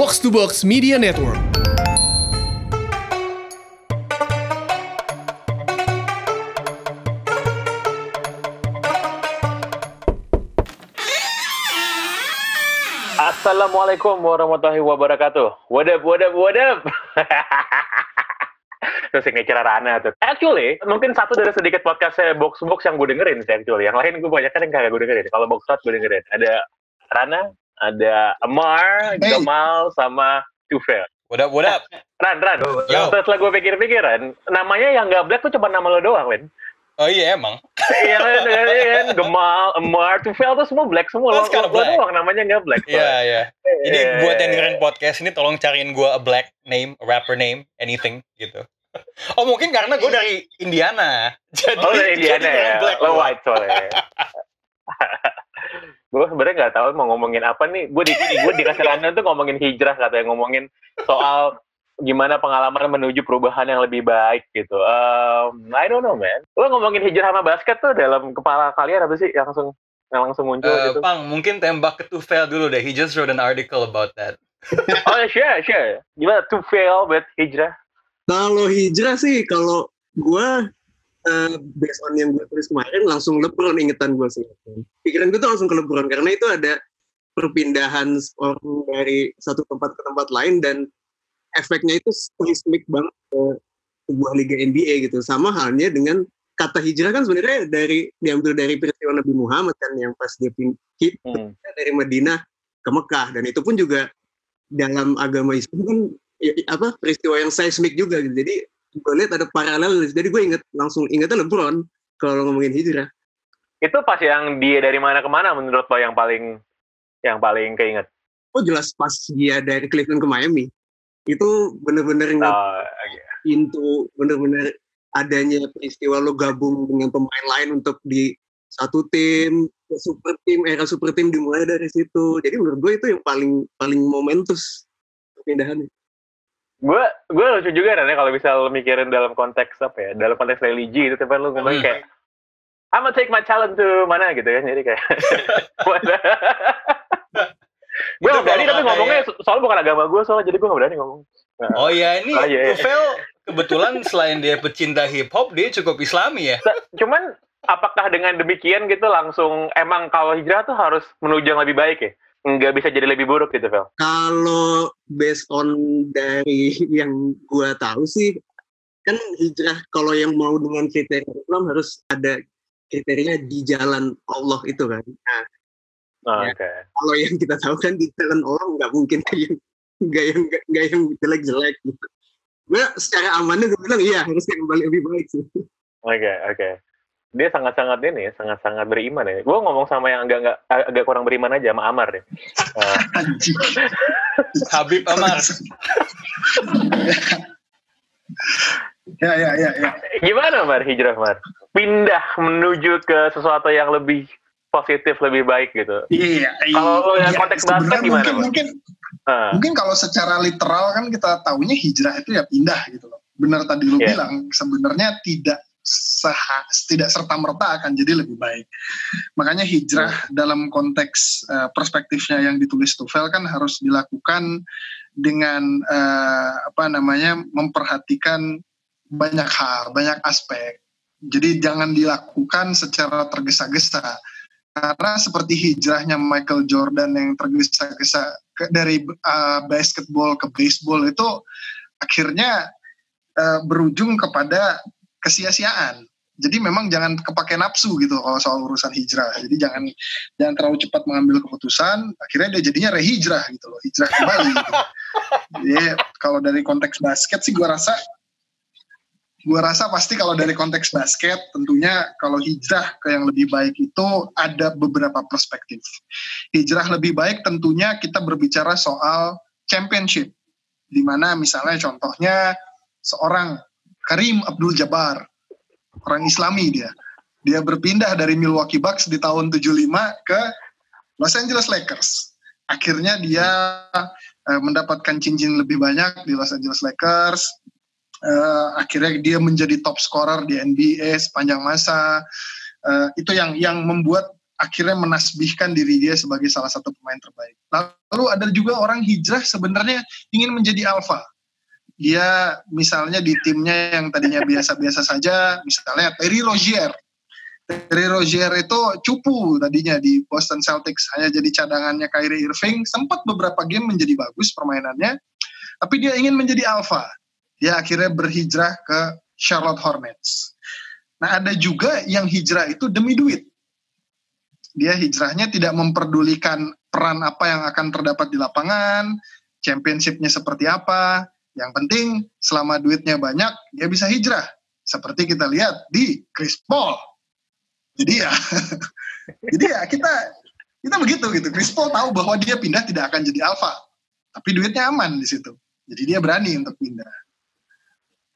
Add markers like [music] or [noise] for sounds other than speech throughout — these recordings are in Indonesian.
Box to Box Media Network. Assalamualaikum warahmatullahi wabarakatuh. What up, what? Terus signature Rana tuh. Actually, mungkin satu dari sedikit podcast saya box box yang gue dengerin sih actually. Yang lain gue banyak kan yang kagak gue dengerin. Kalau box out gue dengerin. Ada Rana, ada Amar, Hey. Jamal, sama Tufel. What up, what up? Ran, Ran. Yo. Setelah gue pikir-pikiran, namanya yang gak black tuh cuma nama lo doang, men. Oh iya emang. Iya kan, iya kan? Gemal, Amar, Tufel tuh semua black semua. Kinda lo, lo black. doang namanya gak black. Iya, iya. Jadi Iya. buat yang dengerin podcast ini tolong cariin gue a black name, a rapper name, anything gitu. Oh mungkin karena gue dari Indiana. Jadi, Oh, dari Indiana jadi ya. black Lo white soalnya. [laughs] gue sebenarnya nggak tahu mau ngomongin apa nih. Gue di gue dikasih rundown tuh ngomongin hijrah katanya ngomongin soal gimana pengalaman menuju perubahan yang lebih baik gitu. Um, I don't know man. Lo ngomongin hijrah sama basket tuh dalam kepala kalian apa sih yang langsung yang langsung muncul Eh, gitu? Pang, mungkin tembak ke Tufel dulu deh. He just wrote an article about that. [laughs] Oh sure sure. Gimana to fail with hijrah? Kalau hijrah sih, kalau gue uh, based on yang gue tulis kemarin langsung LeBron ingetan gue sih. Pikiran gue tuh langsung ke LeBron karena itu ada perpindahan orang dari satu tempat ke tempat lain dan efeknya itu seismik banget ke sebuah liga NBA gitu. Sama halnya dengan kata hijrah kan sebenarnya dari diambil dari peristiwa Nabi Muhammad kan yang pas dia pin- hit Hmm. dari Madinah ke Mekah dan itu pun juga dalam agama Islam kan ya, apa peristiwa yang seismik juga gitu. Jadi gue lihat ada paralel. Jadi gue inget langsung ingetnya LeBron kalau ngomongin hijrah. Itu pas yang dia dari mana ke mana menurut lo yang paling yang paling keinget? Oh jelas pas dia dari Cleveland ke Miami itu bener-bener Oh, pintu bener-bener adanya peristiwa lo gabung dengan pemain lain untuk di satu tim super tim era super tim dimulai dari situ jadi menurut gue itu yang paling paling momentus perpindahannya gue gue lucu juga Ran, ya kalau bisa lo mikirin dalam konteks apa ya dalam konteks religi itu tapi lu ngomong Hmm. kayak I'm gonna take my talent to mana gitu kan jadi kayak [laughs] gue gak berani tapi ngomongnya so- soalnya bukan agama gue soalnya jadi gue gak berani ngomong Oh iya, ini Oh, iya, iya. Tufel kebetulan selain dia pecinta hip hop, dia cukup islami ya. Cuman apakah dengan demikian gitu langsung emang kalau hijrah tuh harus menuju yang lebih baik ya nggak bisa jadi lebih buruk gitu Vel kalau based on dari [laughs] yang gue tahu sih kan hijrah kalau yang mau dengan kriteria Islam harus ada kriteria di jalan Allah itu kan nah oh, Ya. oke kalau yang kita tahu kan di jalan Allah nggak mungkin kayak [laughs] yang nggak yang nggak- yang jelek-jelek gitu. Gue secara amannya gue bilang iya harus balik lebih baik sih. oke oke dia sangat-sangat ini ya sangat-sangat beriman ya gue ngomong sama yang agak agak kurang beriman aja sama Amar deh [laughs] Eh, Anjing. Habib Amar. Ya, ya, ya, ya. Gimana Mar hijrah Mar? Pindah menuju ke sesuatu yang lebih positif, lebih baik gitu. Iya. Kalau lo yang iya. konteks basket Sebenarnya gimana, Mungkin, mungkin, Ah, mungkin kalau secara literal kan kita tahunya hijrah itu ya pindah gitu loh. Benar tadi lu Iya. bilang sebenarnya tidak seha, tidak serta merta akan jadi lebih baik. Makanya hijrah Iya. dalam konteks eh, perspektifnya yang ditulis Tufel kan harus dilakukan dengan eh, apa namanya memperhatikan banyak hal, banyak aspek. Jadi jangan dilakukan secara tergesa-gesa. Karena seperti hijrahnya Michael Jordan yang tergesa-gesa dari uh, basketball ke baseball itu akhirnya uh, berujung kepada kesia-siaan. Jadi memang jangan kepake nafsu gitu kalau soal urusan hijrah. Jadi jangan jangan terlalu cepat mengambil keputusan. Akhirnya dia jadinya rehijrah gitu loh, hijrah kembali. gitu. Jadi kalau dari konteks basket sih gua rasa gua rasa pasti kalau dari konteks basket tentunya kalau hijrah ke yang lebih baik itu ada beberapa perspektif. Hijrah lebih baik tentunya kita berbicara soal championship. Di mana misalnya contohnya seorang Karim Abdul Jabbar, orang Islami dia. Dia berpindah dari Milwaukee Bucks di tahun 75 ke Los Angeles Lakers. Akhirnya dia eh, mendapatkan cincin lebih banyak di Los Angeles Lakers. Eh, akhirnya dia menjadi top scorer di NBA sepanjang masa. Eh, itu yang yang membuat akhirnya menasbihkan diri dia sebagai salah satu pemain terbaik. Lalu ada juga orang hijrah sebenarnya ingin menjadi alpha. Dia misalnya di timnya yang tadinya biasa-biasa saja, misalnya Terry Rozier. Terry Rozier itu cupu tadinya di Boston Celtics, hanya jadi cadangannya Kyrie Irving. Sempat beberapa game menjadi bagus permainannya, tapi dia ingin menjadi alpha. Dia akhirnya berhijrah ke Charlotte Hornets. Nah ada juga yang hijrah itu demi duit. Dia hijrahnya tidak memperdulikan peran apa yang akan terdapat di lapangan, championshipnya seperti apa. Yang penting selama duitnya banyak, dia bisa hijrah. Seperti kita lihat di Chris Paul. Jadi ya, [laughs] jadi ya kita kita begitu gitu. Chris Paul tahu bahwa dia pindah tidak akan jadi alpha, tapi duitnya aman di situ. Jadi dia berani untuk pindah.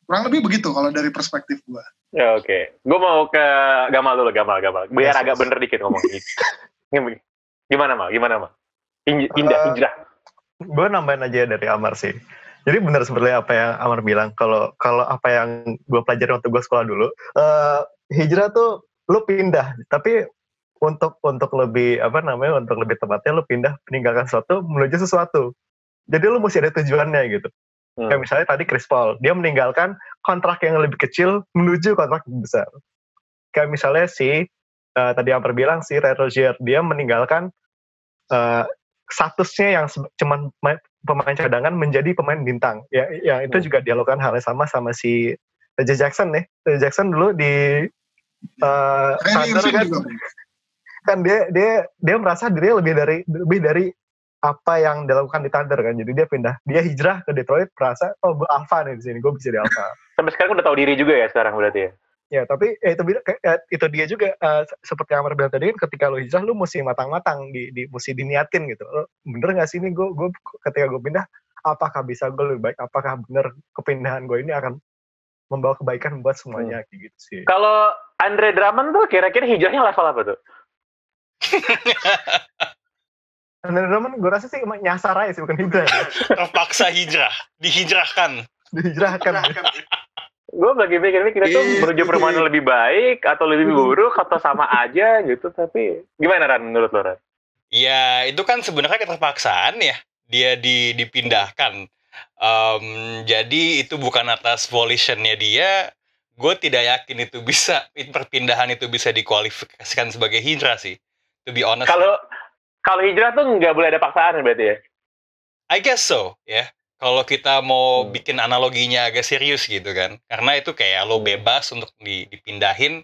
Kurang lebih begitu kalau dari perspektif gua. Ya oke. Okay. Gue mau ke Gamal dulu, Gamal, Gamal. Biar Yes, agak yes. bener dikit ngomong. [laughs] Gimana mal? Gimana mal? Pindah, pindah Eh, hijrah. gue nambahin aja dari Amar sih. Jadi benar seperti apa yang Amar bilang. Kalau kalau apa yang gue pelajari waktu gue sekolah dulu, eh, hijrah tuh lu pindah, tapi untuk untuk lebih apa namanya untuk lebih tepatnya lu pindah meninggalkan sesuatu menuju sesuatu. Jadi lu mesti ada tujuannya gitu. Hmm. Kayak misalnya tadi Chris Paul, dia meninggalkan kontrak yang lebih kecil menuju kontrak yang besar. Kayak misalnya si eh, tadi Amar bilang si Ray Rozier, dia meninggalkan eh, statusnya yang cuman ma- pemain cadangan menjadi pemain bintang. Ya, yang itu Hmm. juga dilakukan hal yang sama sama si Reggie Jackson nih. Reggie Jackson dulu di eh, Kyrie Thunder kan, juga. kan dia dia dia merasa dirinya lebih dari lebih dari apa yang dilakukan di Thunder kan. Jadi dia pindah, dia hijrah ke Detroit merasa oh gue alpha nih di sini, gue bisa di alpha. Sampai sekarang udah tahu diri juga ya sekarang berarti ya. Ya, tapi eh, itu, eh, itu dia juga eh, se- seperti yang Amar bilang tadi kan ketika lu hijrah lu mesti matang-matang di, di mesti diniatin gitu. Lu bener gak sih ini gue gue ketika gue pindah apakah bisa gue lebih baik? Apakah bener kepindahan gue ini akan membawa kebaikan buat semuanya kayak gitu sih. Kalau Andre Drummond tuh kira-kira hijrahnya level apa tuh? [laughs] Dan Drummond gue rasa sih emang nyasar aja sih bukan hijrah. ya. Terpaksa hijrah, dihijrahkan. Dihijrahkan. Gue lagi mikir-mikir itu Iya. menuju perumahan yang lebih baik atau lebih buruk atau sama aja gitu. Tapi gimana Ran menurut lo Ran? Ya, itu kan sebenarnya keterpaksaan ya. Dia di, dipindahkan. Em, jadi itu bukan atas volitionnya dia. Gue tidak yakin itu bisa, [laughs] perpindahan itu bisa dikualifikasikan sebagai hijrah sih. To be honest. Kalau kalau hijrah tuh nggak boleh ada paksaan berarti ya? I guess so, ya. Kalau kita mau Hmm. bikin analoginya agak serius gitu kan. Karena itu kayak lo Hmm. bebas untuk di- dipindahin.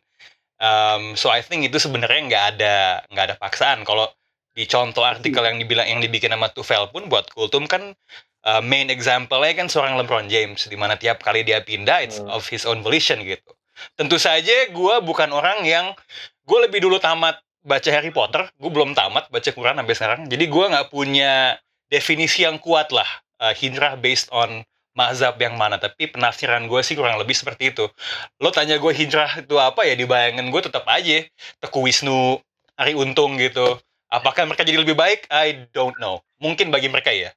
Um, so I think itu sebenarnya nggak ada nggak ada paksaan. Kalau di contoh artikel yang dibilang yang dibikin sama Tufel pun buat Kultum kan uh, main example-nya kan seorang LeBron James di mana tiap kali dia pindah it's Hmm. of his own volition gitu. Tentu saja gue bukan orang yang gue lebih dulu tamat baca Harry Potter, gue belum tamat baca Quran sampai sekarang. Jadi gue nggak punya definisi yang kuat lah uh, hijrah based on mazhab yang mana. Tapi penafsiran gue sih kurang lebih seperti itu. Lo tanya gue hijrah itu apa ya? Di bayangan gue tetap aja Teku Wisnu, Ari Untung gitu. Apakah mereka jadi lebih baik? I don't know. Mungkin bagi mereka ya.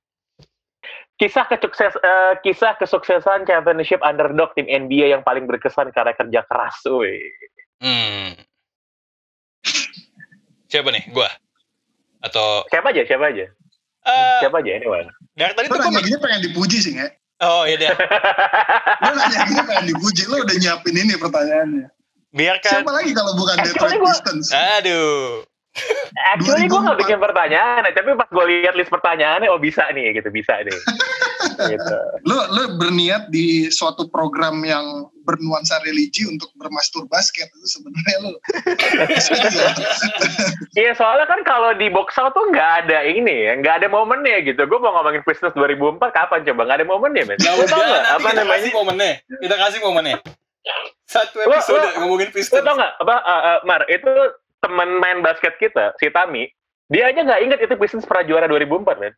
Kisah kesukses eh, kisah kesuksesan championship underdog tim NBA yang paling berkesan karena kerja keras, woi. Hmm. Siapa nih? Gua? Atau Siapa aja? Siapa aja? eh Siapa aja? Anyone. Dari tadi Lu tuh mik- gini pengen dipuji sih, nggak? Oh iya deh. Lu nanya gini pengen dipuji. Lu udah nyiapin ini pertanyaannya. Biarkan. Siapa lagi kalau bukan Actually Detroit gua- Pistons? Aduh. [laughs] Actually gue nggak 2004. bikin pertanyaan, tapi pas gue lihat list pertanyaannya, oh bisa nih, gitu bisa nih. [laughs] gitu. Lu, lu berniat di suatu program yang bernuansa religi untuk bermastur basket itu sebenarnya lu. [laughs] Iya soalnya kan kalau di box out tuh nggak ada ini ya, nggak ada momennya gitu. Gue mau ngomongin Pistons 2004 kapan coba? Nggak ada momennya, men. Ya tau nggak nanti apa kita namanya? kasih momennya. Kita kasih momennya. Satu Lo- episode lo- ngomongin Lu Pistons. tau nggak apa? uh, uh, Mar itu teman main basket kita, si Tami, dia aja nggak inget itu Pistons pernah juara 2004, men.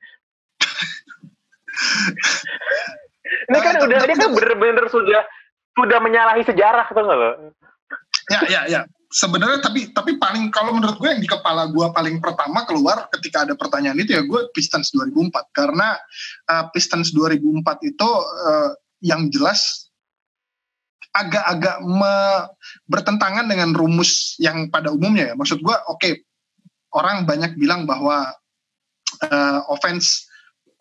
[laughs] Ini kan Ah, udah, dia kan bener-bener sudah sudah menyalahi sejarah tuh nggak lo? ya, ya, ya. Sebenarnya tapi tapi paling kalau menurut gue yang di kepala gue paling pertama keluar ketika ada pertanyaan itu ya gue Pistons 2004 karena uh, Pistons 2004 itu uh, yang jelas agak-agak me- bertentangan dengan rumus yang pada umumnya ya. Maksud gue oke orang banyak bilang bahwa uh, offense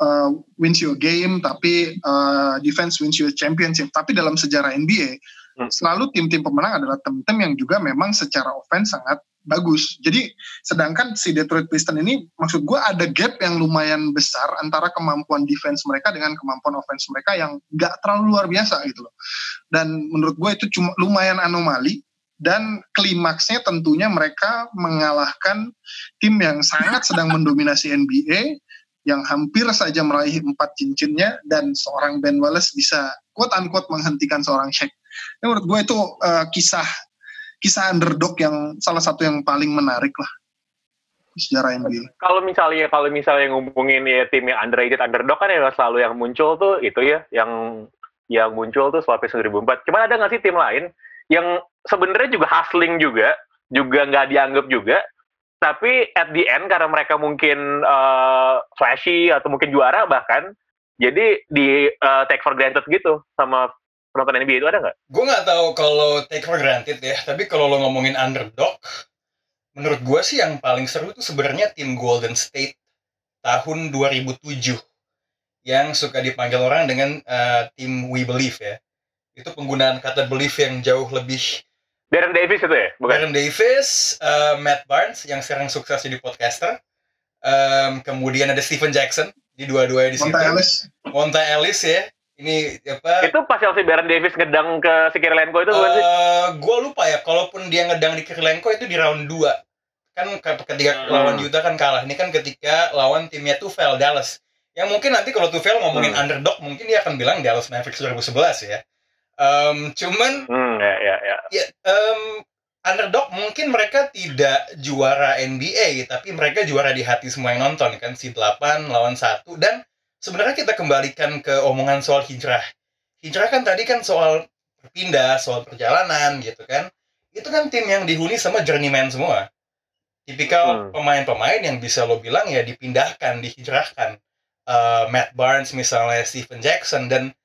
uh, wins you a game, tapi uh, defense wins you a championship. Tapi dalam sejarah NBA, Hmm. selalu tim-tim pemenang adalah tim-tim yang juga memang secara offense sangat bagus. Jadi sedangkan si Detroit Pistons ini maksud gue ada gap yang lumayan besar antara kemampuan defense mereka dengan kemampuan offense mereka yang gak terlalu luar biasa gitu loh. Dan menurut gue itu cuma lumayan anomali dan klimaksnya tentunya mereka mengalahkan tim yang sangat sedang mendominasi NBA yang hampir saja meraih empat cincinnya dan seorang Ben Wallace bisa quote unquote menghentikan seorang Shaq. Ini menurut gue itu uh, kisah kisah underdog yang salah satu yang paling menarik lah sejarah NBA. Kalau misalnya kalau misalnya ngomongin ya tim yang underrated underdog kan yang selalu yang muncul tuh itu ya yang yang muncul tuh Swapes 2004. Cuman ada nggak sih tim lain yang sebenarnya juga hustling juga, juga nggak dianggap juga, tapi at the end karena mereka mungkin uh, flashy atau mungkin juara bahkan, jadi di uh, take for granted gitu sama penonton NBA itu ada nggak? Gue nggak tahu kalau take for granted ya, tapi kalau lo ngomongin underdog, menurut gue sih yang paling seru itu sebenarnya tim Golden State tahun 2007 yang suka dipanggil orang dengan uh, tim We Believe ya. Itu penggunaan kata believe yang jauh lebih Darren Davis itu ya, bukan? Baron Davis, uh, Matt Barnes yang sekarang sukses jadi podcaster. Um, kemudian ada Stephen Jackson di dua-duanya di situ. Monta Ellis, Monta Ellis ya. Ini apa? Itu pas si Baron Davis ngedang ke si Kirilenko itu bukan sih? Uh, gue lupa ya, kalaupun dia ngedang di Kirilenko itu di round 2. Kan ke- ketika Hmm. lawan Utah kan kalah. Ini kan ketika lawan timnya Tufel, Dallas. Yang mungkin nanti kalau Tufel ngomongin Hmm. underdog, mungkin dia akan bilang Dallas Mavericks 2011 ya. Um, cuman Hmm, ya, ya, ya. ya em, underdog mungkin mereka tidak juara NBA tapi mereka juara di hati semua yang nonton kan si 8 lawan satu. Dan sebenarnya kita kembalikan ke omongan soal hijrah. Hijrah kan tadi kan soal berpindah soal perjalanan gitu kan. Itu kan tim yang dihuni sama journeyman semua. Tipikal Hmm. pemain-pemain yang bisa lo bilang ya dipindahkan dihijrahkan. Eh, Matt Barnes misalnya Stephen Jackson dan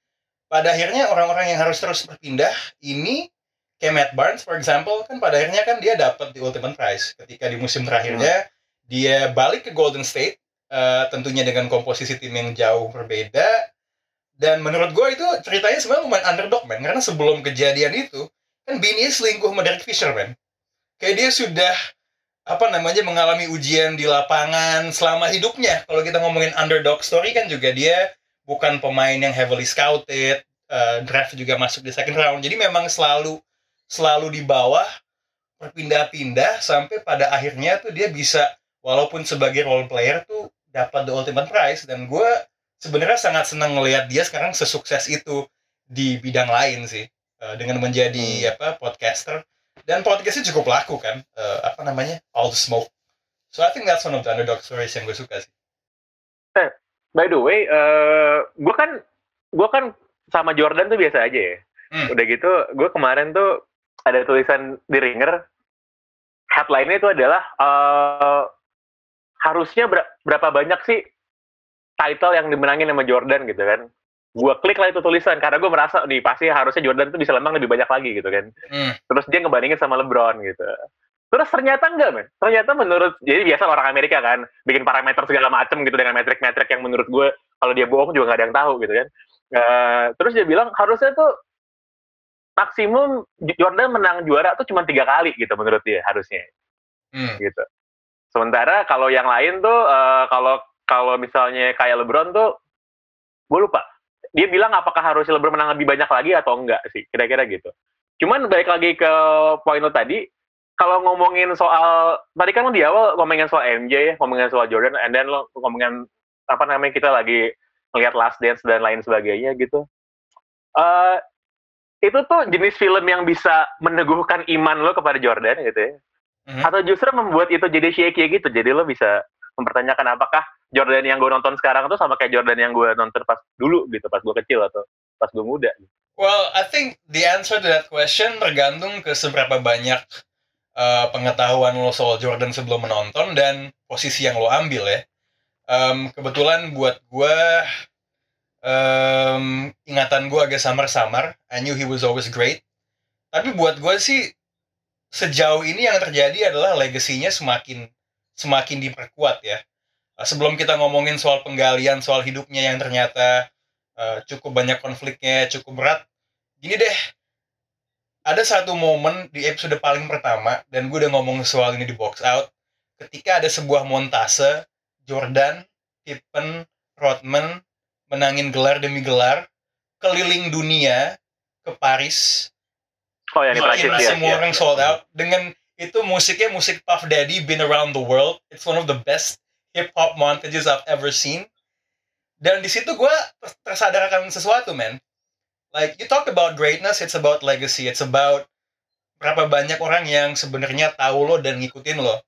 pada akhirnya orang-orang yang harus terus berpindah ini kayak Matt Barnes for example kan pada akhirnya kan dia dapat di Ultimate Prize. Ketika di musim terakhirnya dia balik ke Golden State eh, tentunya dengan komposisi tim yang jauh berbeda. Dan menurut gue itu ceritanya sebenarnya lumayan underdog man karena sebelum kejadian itu kan Bini selingkuh sama Derek Fisher man kayak dia sudah apa namanya mengalami ujian di lapangan selama hidupnya. Kalau kita ngomongin underdog story kan juga dia bukan pemain yang heavily scouted eh, draft juga masuk di second round. Jadi memang selalu selalu di bawah berpindah-pindah sampai pada akhirnya tuh dia bisa walaupun sebagai role player tuh dapat the ultimate prize. Dan gue sebenarnya sangat senang ngelihat dia sekarang sesukses itu di bidang lain sih Eh, dengan menjadi apa podcaster. Dan podcastnya cukup laku kan Eh, apa namanya all the smoke. So I think that's one of the underdog stories yang gue suka sih By the way, eh gue kan gue kan sama Jordan tuh biasa aja ya. Hmm. Udah gitu, gue kemarin tuh ada tulisan di Ringer. Headline-nya itu adalah eh harusnya ber- berapa banyak sih title yang dimenangin sama Jordan gitu kan. Gue klik lah itu tulisan karena gue merasa nih pasti harusnya Jordan tuh bisa lembang lebih banyak lagi gitu kan. Hmm. Terus dia ngebandingin sama LeBron gitu. Terus ternyata enggak, men. Ternyata menurut, jadi biasa orang Amerika kan, bikin parameter segala macem gitu dengan metrik-metrik yang menurut gue, kalau dia bohong juga nggak ada yang tahu gitu kan. Eh, terus dia bilang, harusnya tuh maksimum Jordan menang juara tuh cuma tiga kali gitu menurut dia harusnya Hmm. gitu. Sementara kalau yang lain tuh eh, kalau kalau misalnya kayak LeBron tuh gue lupa. Dia bilang apakah harusnya LeBron menang lebih banyak lagi atau enggak sih, kira-kira gitu. Cuman balik lagi ke poin lo tadi, kalau ngomongin soal tadi kan lo di awal ngomongin soal MJ ya, ngomongin soal Jordan, and then lo ngomongin apa namanya kita lagi ngelihat Last Dance dan lain sebagainya gitu. Eh itu tuh jenis film yang bisa meneguhkan iman lo kepada Jordan gitu ya Mhm. atau justru membuat itu jadi shaky gitu jadi lo bisa mempertanyakan apakah Jordan yang gue nonton sekarang itu sama kayak Jordan yang gue nonton pas dulu gitu pas gue kecil atau pas gue muda Well, I think the answer to that question tergantung ke seberapa banyak uh, pengetahuan lo soal Jordan sebelum menonton dan posisi yang lo ambil ya. Um, kebetulan buat gue, um, ingatan gue agak samar-samar. I knew he was always great. Tapi buat gue sih, sejauh ini yang terjadi adalah legasinya semakin semakin diperkuat ya. Uh, sebelum kita ngomongin soal penggalian soal hidupnya yang ternyata uh, cukup banyak konfliknya, cukup berat. Gini deh, ada satu momen di episode paling pertama dan gue udah ngomong soal ini di box out ketika ada sebuah montase Jordan, Pippen, Rodman menangin gelar demi gelar keliling dunia ke Paris Oh ya, ini Prancis ya. semua ya. orang sold out dengan itu musiknya musik Puff Daddy Been Around the World it's one of the best hip hop montages I've ever seen dan di situ gue tersadarkan sesuatu man like you talk about greatness it's about legacy it's about berapa banyak orang yang sebenarnya tahu lo dan ngikutin lo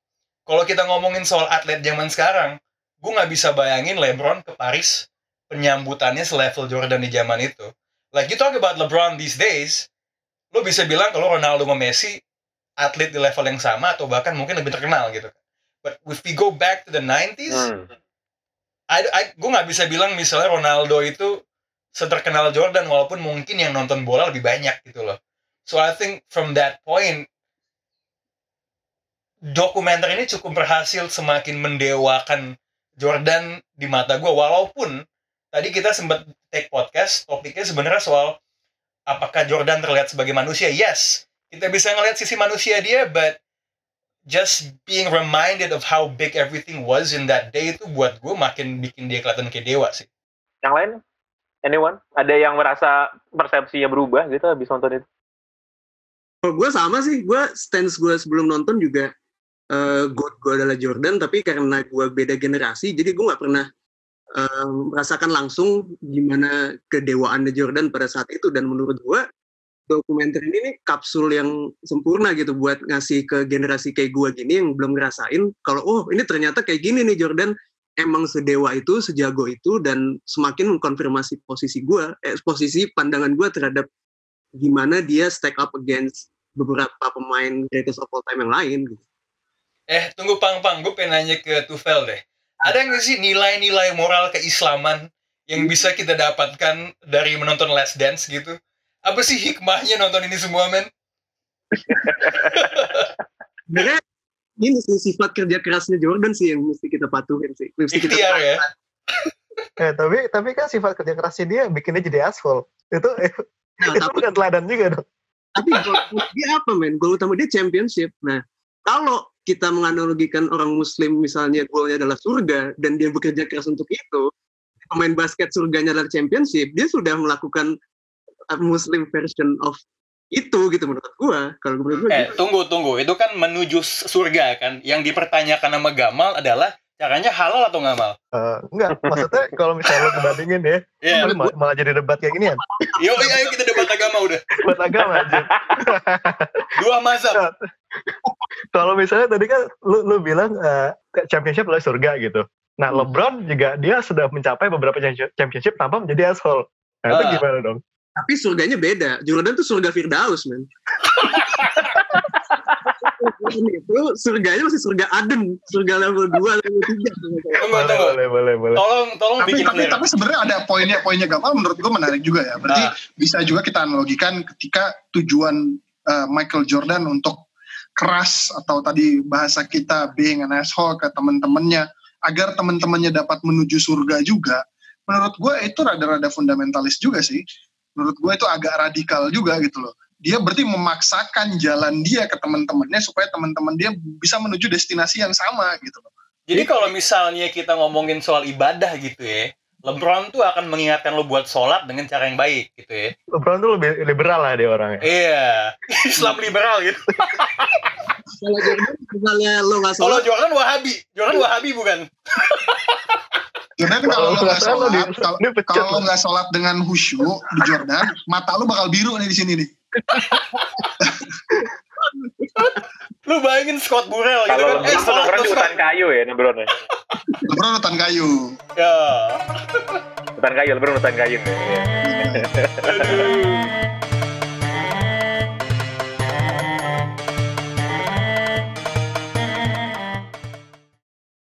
kalau kita ngomongin soal atlet zaman sekarang gue nggak bisa bayangin LeBron ke Paris penyambutannya selevel Jordan di zaman itu like you talk about LeBron these days lo bisa bilang kalau Ronaldo sama Messi atlet di level yang sama atau bahkan mungkin lebih terkenal gitu. But if we go back to the 90s, Hmm. I, I- gue nggak bisa bilang misalnya Ronaldo itu seterkenal Jordan walaupun mungkin yang nonton bola lebih banyak gitu loh. So I think from that point dokumenter ini cukup berhasil semakin mendewakan Jordan di mata gue walaupun tadi kita sempat take podcast topiknya sebenarnya soal apakah Jordan terlihat sebagai manusia yes kita bisa ngelihat sisi manusia dia but just being reminded of how big everything was in that day itu buat gue makin bikin dia kelihatan kayak dewa sih Yang lain? Anyone? Ada yang merasa persepsinya berubah gitu habis nonton itu? Kalau gue sama sih, gue stance gue sebelum nonton juga eh god gue adalah Jordan, tapi karena gue beda generasi, jadi gue nggak pernah eh, merasakan langsung gimana kedewaannya Jordan pada saat itu. Dan menurut gue dokumenter ini nih kapsul yang sempurna gitu buat ngasih ke generasi kayak gue gini yang belum ngerasain kalau oh ini ternyata kayak gini nih Jordan emang sedewa itu, sejago itu, dan semakin mengkonfirmasi posisi gue, eh, posisi pandangan gue terhadap gimana dia stack up against beberapa pemain greatest of all time yang lain. Gitu. eh tunggu pang pang gue pengen nanya ke Tufel deh ada nggak sih nilai-nilai moral keislaman yang bisa kita dapatkan dari menonton Last Dance gitu apa sih hikmahnya nonton ini semua men [laughs] Sebenarnya ini sih sifat kerja kerasnya Jordan sih yang mesti kita patuhin sih. Mesti kita ikhtiar ya [laughs] Eh, tapi tapi kan sifat kerja kerasnya dia bikinnya jadi aspal. [laughs] Itu Nah, itu tapi, bukan teladan juga dong. tapi goal dia apa men? Goal utama dia championship. Nah, kalau kita menganalogikan orang muslim misalnya goalnya adalah surga dan dia bekerja keras untuk itu, pemain basket surganya adalah championship, dia sudah melakukan uh, muslim version of itu gitu menurut gua. Kalau menurut gua eh gitu. tunggu tunggu itu kan menuju surga kan yang dipertanyakan sama Gamal adalah caranya halal atau ngamal Eh, enggak, maksudnya kalau misalnya lo kebandingin ya, Iya, kan mal- malah jadi debat kayak ginian. yuk ayo, ayo kita debat agama udah Buat agama aja. dua mazhab Kalau misalnya tadi kan lu, lu bilang eh, championship adalah surga gitu. Nah, Hmm. LeBron juga dia sudah mencapai beberapa championship tanpa menjadi asshole. Nah, itu Ah. gimana dong? Tapi surganya beda. Jordan tuh surga Firdaus, men. itu surganya masih surga Aden, surga level 2, level 3. tunggu Boleh, tunggu boleh, boleh, boleh. tolong tolong tapi bikin tapi clear tapi sebenarnya ada poinnya poinnya Gamal menurut gue menarik juga ya berarti Ah. bisa juga kita analogikan ketika tujuan uh, Michael Jordan untuk keras atau tadi bahasa kita being an asshole ke teman-temannya agar teman-temannya dapat menuju surga juga menurut gue itu rada-rada fundamentalis juga sih menurut gue itu agak radikal juga gitu loh dia berarti memaksakan jalan dia ke teman-temannya supaya teman-teman dia bisa menuju destinasi yang sama gitu loh Jadi kalau misalnya kita ngomongin soal ibadah gitu ya, LeBron tuh akan mengingatkan lo buat sholat dengan cara yang baik gitu ya. LeBron tuh lebih liberal lah dia orangnya. Iya, [laughs] Islam liberal gitu. Kalau Jordan, misalnya lo nggak Kalau sholat, Jordan Wahabi, Jordan Wahabi bukan? [laughs] Jordan kalau lo nggak salah, sholat, kalau nggak sholat dengan khusyuk di Jordan, mata lo bakal biru nih di sini nih. [laughs] Lu bayangin Scott Burrell gitu Kalau kan? Eh, LeBron sholat lu, di hutan kayu ya LeBron ya. LeBron hutan kayu. Ya. Hutan kayu, LeBron hutan kayu. Aduh.